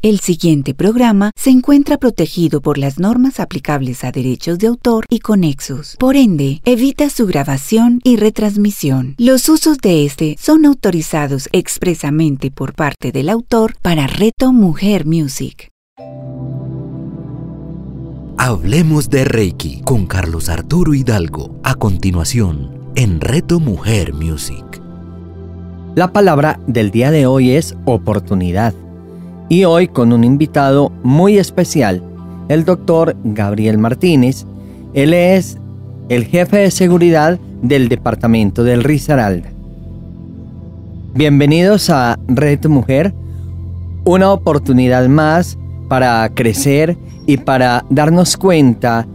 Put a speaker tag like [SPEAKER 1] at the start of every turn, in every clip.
[SPEAKER 1] El siguiente programa se encuentra protegido por las normas aplicables a derechos de autor y conexos. Por ende, evita su grabación y retransmisión. Los usos de este son autorizados expresamente por parte del autor para Reto Mujer Music.
[SPEAKER 2] Hablemos de Reiki con Carlos Arturo Hidalgo. A continuación, en Reto Mujer Music.
[SPEAKER 3] La palabra del día de hoy es oportunidad. Y hoy con un invitado muy especial, el doctor Gabriel Martínez. Él es el jefe de seguridad del departamento del Risaralda. Bienvenidos a Reto Mujer, una oportunidad más para crecer y para darnos cuenta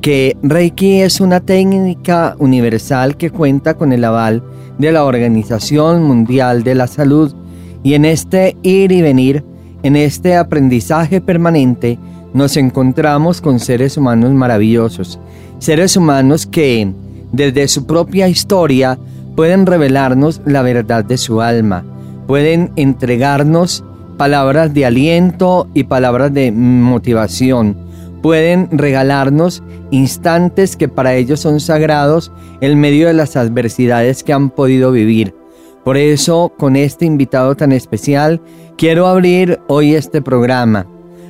[SPEAKER 3] que Reiki es una técnica universal que cuenta con el aval de la Organización Mundial de la Salud y en este ir y venir, en este aprendizaje permanente, nos encontramos con seres humanos maravillosos, seres humanos que desde su propia historia pueden revelarnos la verdad de su alma, pueden entregarnos palabras de aliento y palabras de motivación, pueden regalarnos instantes que para ellos son sagrados en medio de las adversidades que han podido vivir. Por eso, con este invitado tan especial, quiero abrir hoy este programa.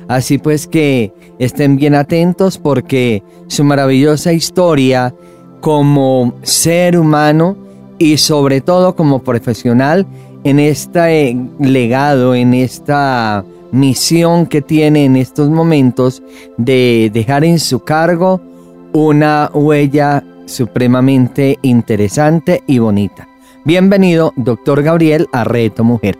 [SPEAKER 3] Así pues que estén bien atentos porque su maravillosa historia como ser humano y sobre todo como profesional en este legado, en esta misión que tiene en estos momentos de dejar en su cargo una huella supremamente interesante y bonita. Bienvenido, doctor Gabriel, a Reto Mujer.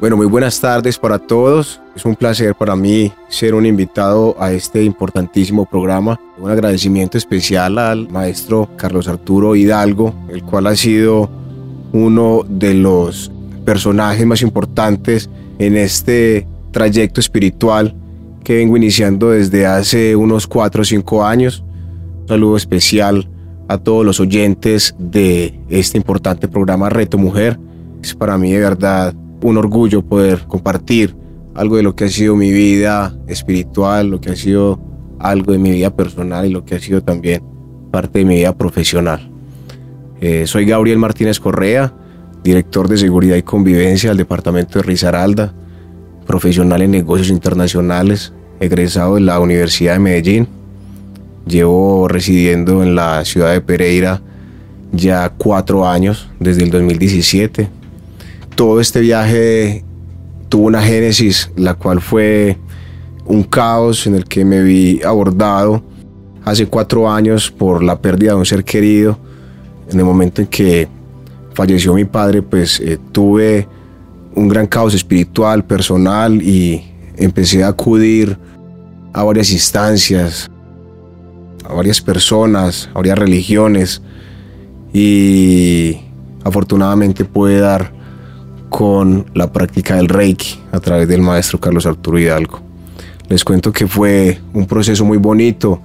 [SPEAKER 4] Bueno, muy buenas tardes para todos. Es un placer para mí ser un invitado a este importantísimo programa. Un agradecimiento especial al maestro Carlos Arturo Hidalgo, el cual ha sido uno de los personajes más importantes en este trayecto espiritual que vengo iniciando desde hace unos 4 o 5 años. Un saludo especial a todos los oyentes de este importante programa Reto Mujer. Es para mí de verdad un orgullo poder compartir algo de lo que ha sido mi vida espiritual, lo que ha sido algo de mi vida personal y lo que ha sido también parte de mi vida profesional. Eh, soy Gabriel Martínez Correa, director de Seguridad y Convivencia del Departamento de Risaralda, profesional en negocios internacionales, egresado de la Universidad de Medellín. Llevo residiendo en la ciudad de Pereira ya cuatro años, desde el 2017. Todo este viaje tuvo una génesis, la cual fue un caos en el que me vi abordado hace cuatro años por la pérdida de un ser querido. En el momento en que falleció mi padre, pues eh, tuve un gran caos espiritual, personal y empecé a acudir a varias instancias, a varias personas, a varias religiones y afortunadamente pude dar con la práctica del Reiki a través del maestro Carlos Arturo Hidalgo. Les cuento que fue un proceso muy bonito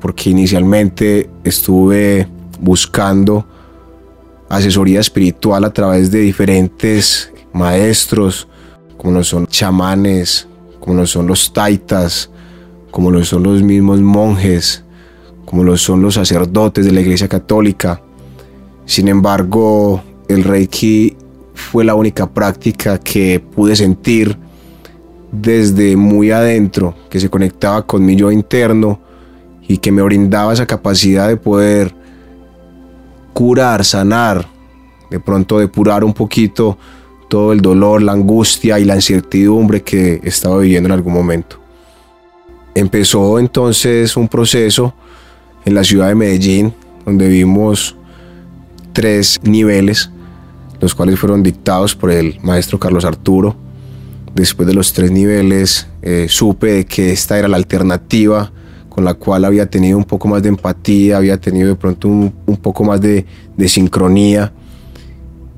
[SPEAKER 4] porque inicialmente estuve buscando asesoría espiritual a través de diferentes maestros, como lo son chamanes, como lo son los taitas, como lo son los mismos monjes, como lo son los sacerdotes de la Iglesia Católica. Sin embargo, el Reiki fue la única práctica que pude sentir desde muy adentro, que se conectaba con mi yo interno y que me brindaba esa capacidad de poder curar, sanar, de pronto depurar un poquito todo el dolor, la angustia y la incertidumbre que estaba viviendo en algún momento. Empezó entonces un proceso en la ciudad de Medellín, donde vimos tres niveles, los cuales fueron dictados por el maestro Carlos Arturo. Después de los tres niveles, eh, supe que esta era la alternativa con la cual había tenido un poco más de empatía, había tenido de pronto un, poco más de, sincronía.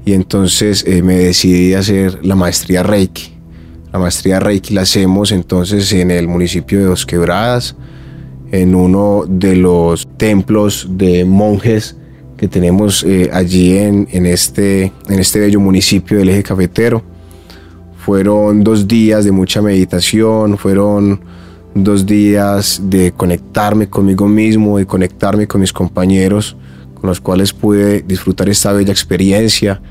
[SPEAKER 4] Y entonces eh, me decidí a hacer la maestría Reiki. La maestría Reiki la hacemos entonces en el municipio de Dos Quebradas, en uno de los templos de monjes que tenemos eh, allí en, en, este, en este bello municipio del eje cafetero. Fueron dos días de mucha meditación, fueron dos días de conectarme conmigo mismo, de conectarme con mis compañeros, con los cuales pude disfrutar esta bella experiencia.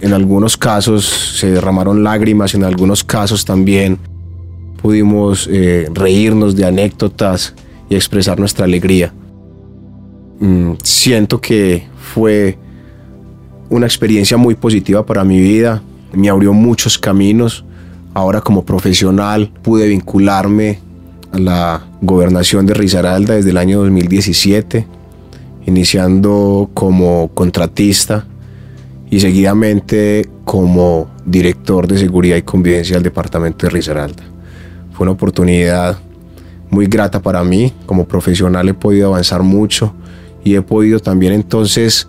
[SPEAKER 4] En algunos casos se derramaron lágrimas, en algunos casos también pudimos eh, reírnos de anécdotas y expresar nuestra alegría. Mm, siento que fue una experiencia muy positiva para mi vida, me abrió muchos caminos. Ahora como profesional pude vincularme a la gobernación de Risaralda desde el año 2017, iniciando como contratista y seguidamente como director de seguridad y convivencia del departamento de Risaralda. Fue una oportunidad muy grata para mí, como profesional he podido avanzar mucho y he podido también entonces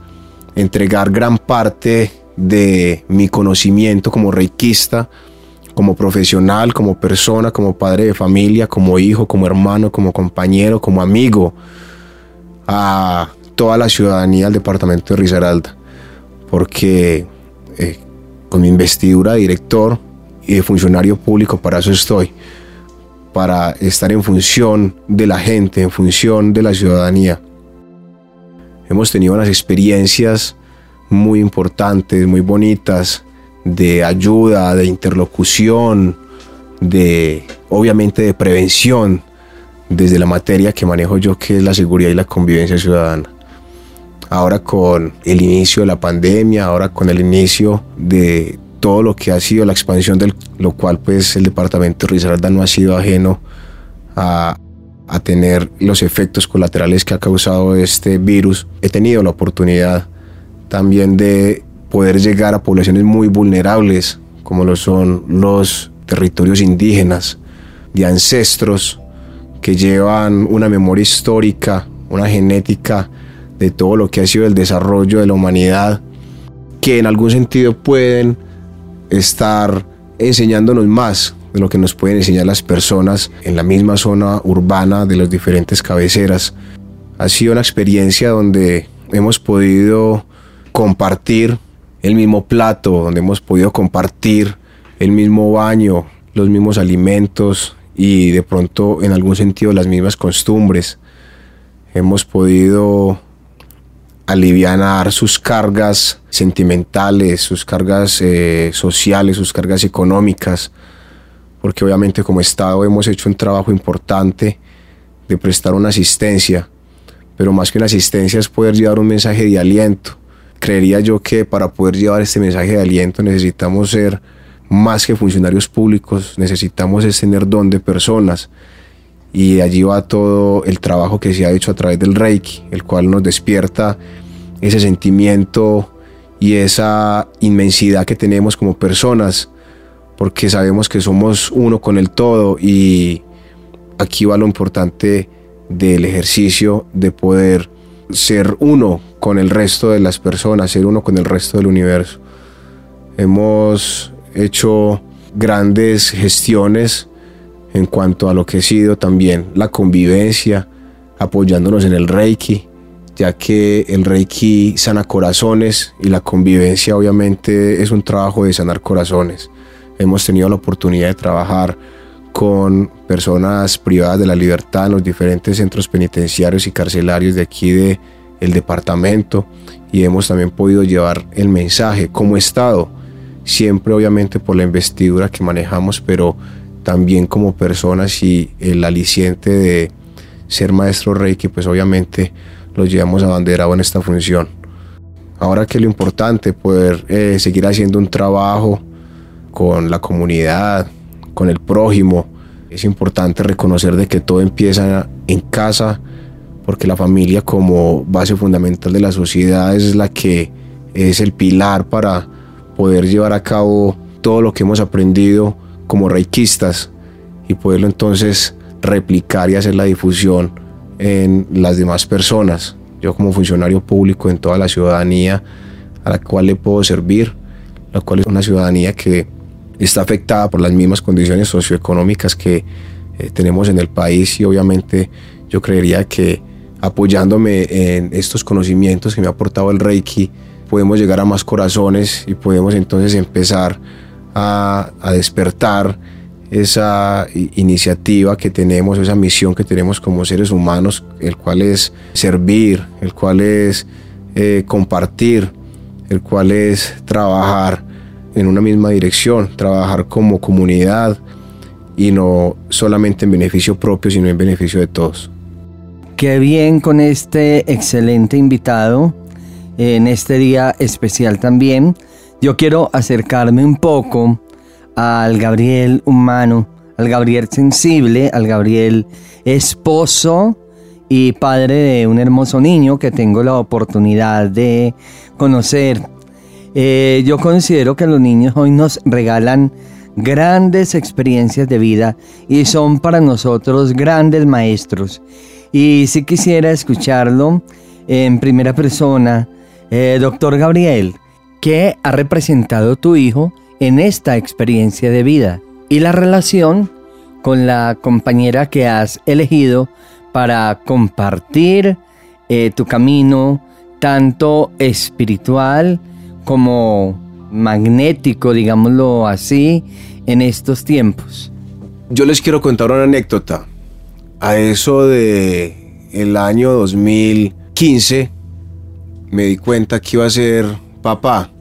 [SPEAKER 4] entregar gran parte de mi conocimiento como reikista, como profesional, como persona, como padre de familia, como hijo, como hermano, como compañero, como amigo a toda la ciudadanía del departamento de Risaralda, porque eh, con mi investidura de director y de funcionario público para eso estoy, para estar en función de la gente, en función de la ciudadanía. Hemos tenido unas experiencias muy importantes, muy bonitas, de ayuda, de interlocución, de obviamente de prevención desde la materia que manejo yo que es la seguridad y la convivencia ciudadana. Ahora con el inicio de la pandemia, ahora con el inicio de todo lo que ha sido la expansión del lo cual pues el departamento de Risaralda no ha sido ajeno a, a tener los efectos colaterales que ha causado este virus. He tenido la oportunidad también de poder llegar a poblaciones muy vulnerables, como lo son los territorios indígenas, de ancestros que llevan una memoria histórica, una genética de todo lo que ha sido el desarrollo de la humanidad, que en algún sentido pueden estar enseñándonos más de lo que nos pueden enseñar las personas en la misma zona urbana de las diferentes cabeceras. Ha sido una experiencia donde hemos podido compartir el mismo plato, donde hemos podido compartir el mismo baño, los mismos alimentos y de pronto en algún sentido las mismas costumbres. Hemos podido aliviar sus cargas sentimentales, sus cargas eh, sociales, sus cargas económicas, porque obviamente como Estado hemos hecho un trabajo importante de prestar una asistencia, pero más que una asistencia es poder llevar un mensaje de aliento, creería yo que para poder llevar este mensaje de aliento necesitamos ser más que funcionarios públicos, necesitamos es tener don de personas. Y allí va todo el trabajo que se ha hecho a través del Reiki, el cual nos despierta ese sentimiento y esa inmensidad que tenemos como personas, porque sabemos que somos uno con el todo y aquí va lo importante del ejercicio de poder ser uno con el resto de las personas, ser uno con el resto del universo. Hemos hecho grandes gestiones en cuanto a lo que ha sido también la convivencia, apoyándonos en el Reiki, ya que el Reiki sana corazones y la convivencia obviamente es un trabajo de sanar corazones. Hemos tenido la oportunidad de trabajar con personas privadas de la libertad en los diferentes centros penitenciarios y carcelarios de aquí de el departamento y hemos también podido llevar el mensaje como Estado, siempre obviamente por la investidura que manejamos, pero también como personas y el aliciente de ser maestro Reiki, pues obviamente lo llevamos abanderado en esta función. Ahora que lo importante, poder eh, seguir haciendo un trabajo con la comunidad, con el prójimo. Es importante reconocer de que todo empieza en casa, porque la familia como base fundamental de la sociedad es la que es el pilar para poder llevar a cabo todo lo que hemos aprendido como reikistas y poderlo entonces replicar y hacer la difusión en las demás personas. Yo como funcionario público en toda la ciudadanía a la cual le puedo servir, la cual es una ciudadanía que está afectada por las mismas condiciones socioeconómicas que eh, tenemos en el país y obviamente yo creería que apoyándome en estos conocimientos que me ha aportado el Reiki, podemos llegar a más corazones y podemos entonces empezar a, despertar esa iniciativa que tenemos, esa misión que tenemos como seres humanos, el cual es servir, el cual es eh, compartir, el cual es trabajar en una misma dirección, trabajar como comunidad y no solamente en beneficio propio, sino en beneficio de todos.
[SPEAKER 3] Qué bien con este excelente invitado en este día especial también. Yo quiero acercarme un poco al Gabriel humano, al Gabriel sensible, al Gabriel esposo y padre de un hermoso niño que tengo la oportunidad de conocer. Eh, yo considero que los niños hoy nos regalan grandes experiencias de vida y son para nosotros grandes maestros. Y si quisiera escucharlo en primera persona, eh, doctor Gabriel, ¿qué ha representado tu hijo en esta experiencia de vida y la relación con la compañera que has elegido para compartir eh, tu camino tanto espiritual como magnético, digámoslo así, en estos tiempos.
[SPEAKER 4] Yo les quiero contar una anécdota. A eso de el año 2015 me di cuenta que iba a ser papá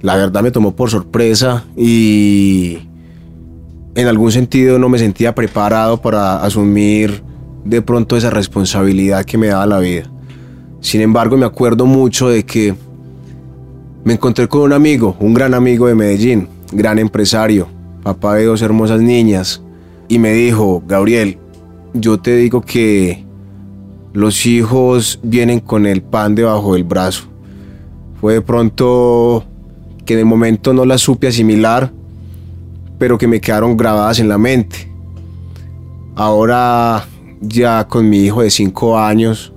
[SPEAKER 4] la verdad me tomó por sorpresa y en algún sentido no me sentía preparado para asumir de pronto esa responsabilidad que me daba la vida. Sin embargo, me acuerdo mucho de que me encontré con un amigo, un gran amigo de Medellín, gran empresario, papá de dos hermosas niñas, y me dijo, Gabriel, yo te digo que los hijos vienen con el pan debajo del brazo. Fue de pronto que en el momento no las supe asimilar, pero que me quedaron grabadas en la mente. Ahora ya con mi hijo de 5 años,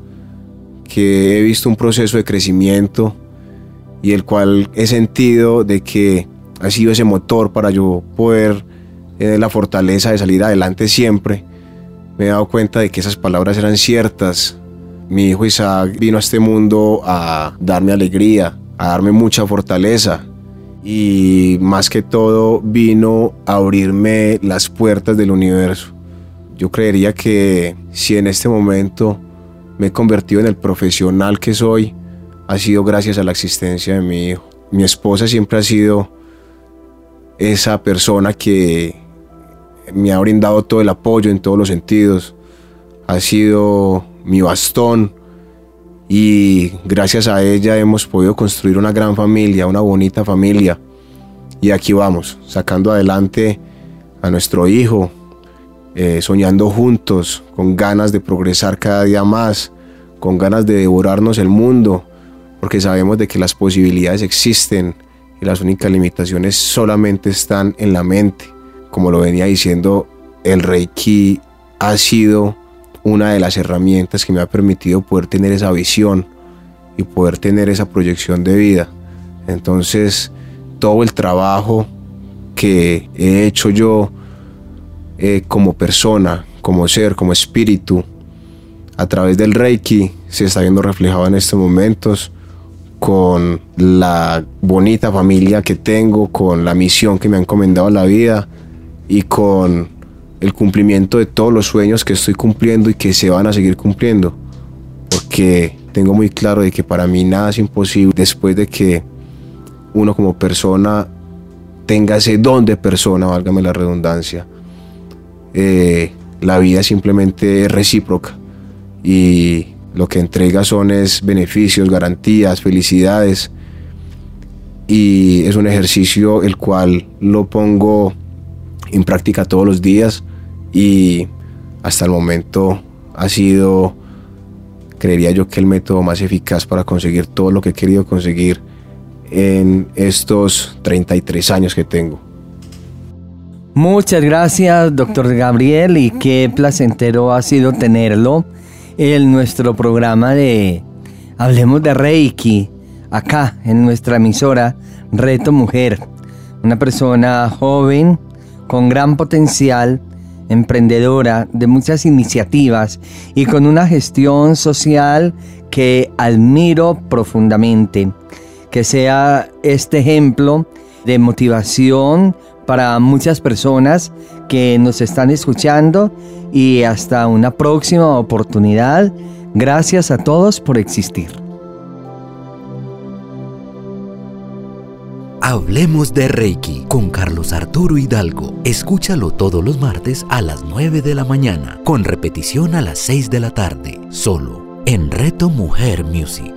[SPEAKER 4] que he visto un proceso de crecimiento y el cual he sentido de que ha sido ese motor para yo poder tener la fortaleza de salir adelante siempre, me he dado cuenta de que esas palabras eran ciertas. Mi hijo Isaac vino a este mundo a darme alegría, a darme mucha fortaleza, y más que todo vino a abrirme las puertas del universo. Yo creería que si en este momento me he convertido en el profesional que soy, ha sido gracias a la existencia de mi hijo. Mi esposa siempre ha sido esa persona que me ha brindado todo el apoyo en todos los sentidos. Ha sido mi bastón, y gracias a ella hemos podido construir una gran familia, una bonita familia. Y aquí vamos, sacando adelante a nuestro hijo, eh, soñando juntos, con ganas de progresar cada día más, con ganas de devorarnos el mundo, porque sabemos de que las posibilidades existen y las únicas limitaciones solamente están en la mente. Como lo venía diciendo, el Reiki ha sido una de las herramientas que me ha permitido poder tener esa visión y poder tener esa proyección de vida. Entonces, todo el trabajo que he hecho yo eh, como persona, como ser, como espíritu, a través del Reiki, se está viendo reflejado en estos momentos con la bonita familia que tengo, con la misión que me ha encomendado la vida y con el cumplimiento de todos los sueños que estoy cumpliendo y que se van a seguir cumpliendo. Porque tengo muy claro de que para mí nada es imposible después de que uno como persona tenga ese don de persona, válgame la redundancia. Eh, la vida simplemente es recíproca y lo que entrega son es beneficios, garantías, felicidades y es un ejercicio el cual lo pongo en práctica todos los días y hasta el momento ha sido, creería yo, que el método más eficaz para conseguir todo lo que he querido conseguir en estos 33 años que tengo.
[SPEAKER 3] Muchas gracias, doctor Gabriel, y qué placentero ha sido tenerlo en nuestro programa de Hablemos de Reiki, acá en nuestra emisora Reto Mujer. Una persona joven, con gran potencial, emprendedora de muchas iniciativas y con una gestión social que admiro profundamente. Que sea este ejemplo de motivación para muchas personas que nos están escuchando y hasta una próxima oportunidad. Gracias a todos por existir.
[SPEAKER 2] Hablemos de Reiki con Carlos Arturo Hidalgo. Escúchalo todos los martes a las 9 de la mañana, con repetición a las 6 de la tarde, solo en Reto Mujer Music.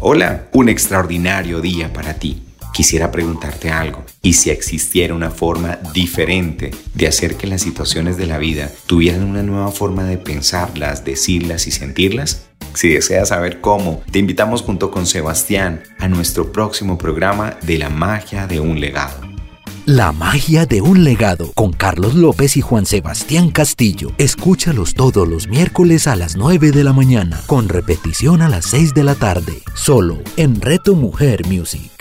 [SPEAKER 5] Hola, un extraordinario día para ti. Quisiera preguntarte algo. ¿Y si existiera una forma diferente de hacer que las situaciones de la vida tuvieran una nueva forma de pensarlas, decirlas y sentirlas? Si deseas saber cómo, te invitamos junto con Sebastián a nuestro próximo programa de la magia de un legado.
[SPEAKER 2] La magia de un legado con Carlos López y Juan Sebastián Castillo. Escúchalos todos los miércoles a las 9 de la mañana, con repetición a las 6 de la tarde, solo en Reto Mujer Music.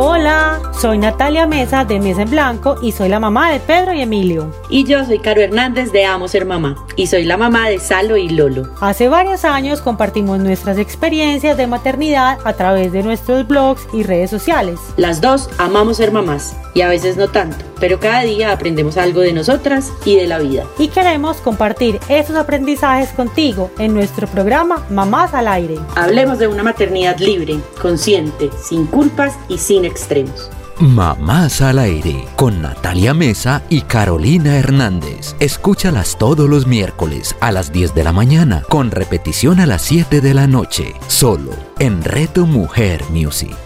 [SPEAKER 6] Hola, soy Natalia Mesa de Mesa en Blanco y soy la mamá de Pedro y Emilio.
[SPEAKER 7] Y yo soy Caro Hernández de Amo Ser Mamá y soy la mamá de Salo y Lolo.
[SPEAKER 6] Hace varios años compartimos nuestras experiencias de maternidad a través de nuestros blogs y redes sociales.
[SPEAKER 7] Las dos amamos ser mamás y a veces no tanto, pero cada día aprendemos algo de nosotras y de la vida.
[SPEAKER 6] Y queremos compartir esos aprendizajes contigo en nuestro programa Mamás al Aire.
[SPEAKER 7] Hablemos de una maternidad libre, consciente, sin culpas y sin extremos.
[SPEAKER 2] Mamás al aire con Natalia Mesa y Carolina Hernández. Escúchalas todos los miércoles a las 10 de la mañana con repetición a las 7 de la noche, solo en Reto Mujer Music.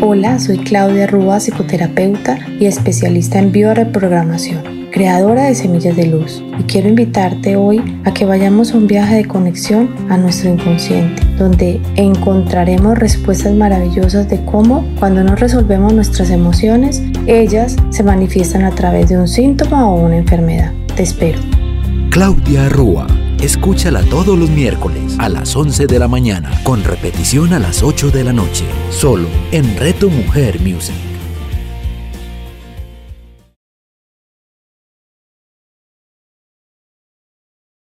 [SPEAKER 8] Hola, soy Claudia Rúa, psicoterapeuta y especialista en bioreprogramación creadora de Semillas de Luz, y quiero invitarte hoy a que vayamos a un viaje de conexión a nuestro inconsciente, donde encontraremos respuestas maravillosas de cómo cuando no resolvemos nuestras emociones, ellas se manifiestan a través de un síntoma o una enfermedad. Te espero.
[SPEAKER 2] Claudia Rúa. Escúchala todos los miércoles a las 11 de la mañana, con repetición a las 8 de la noche, solo en Reto Mujer Music.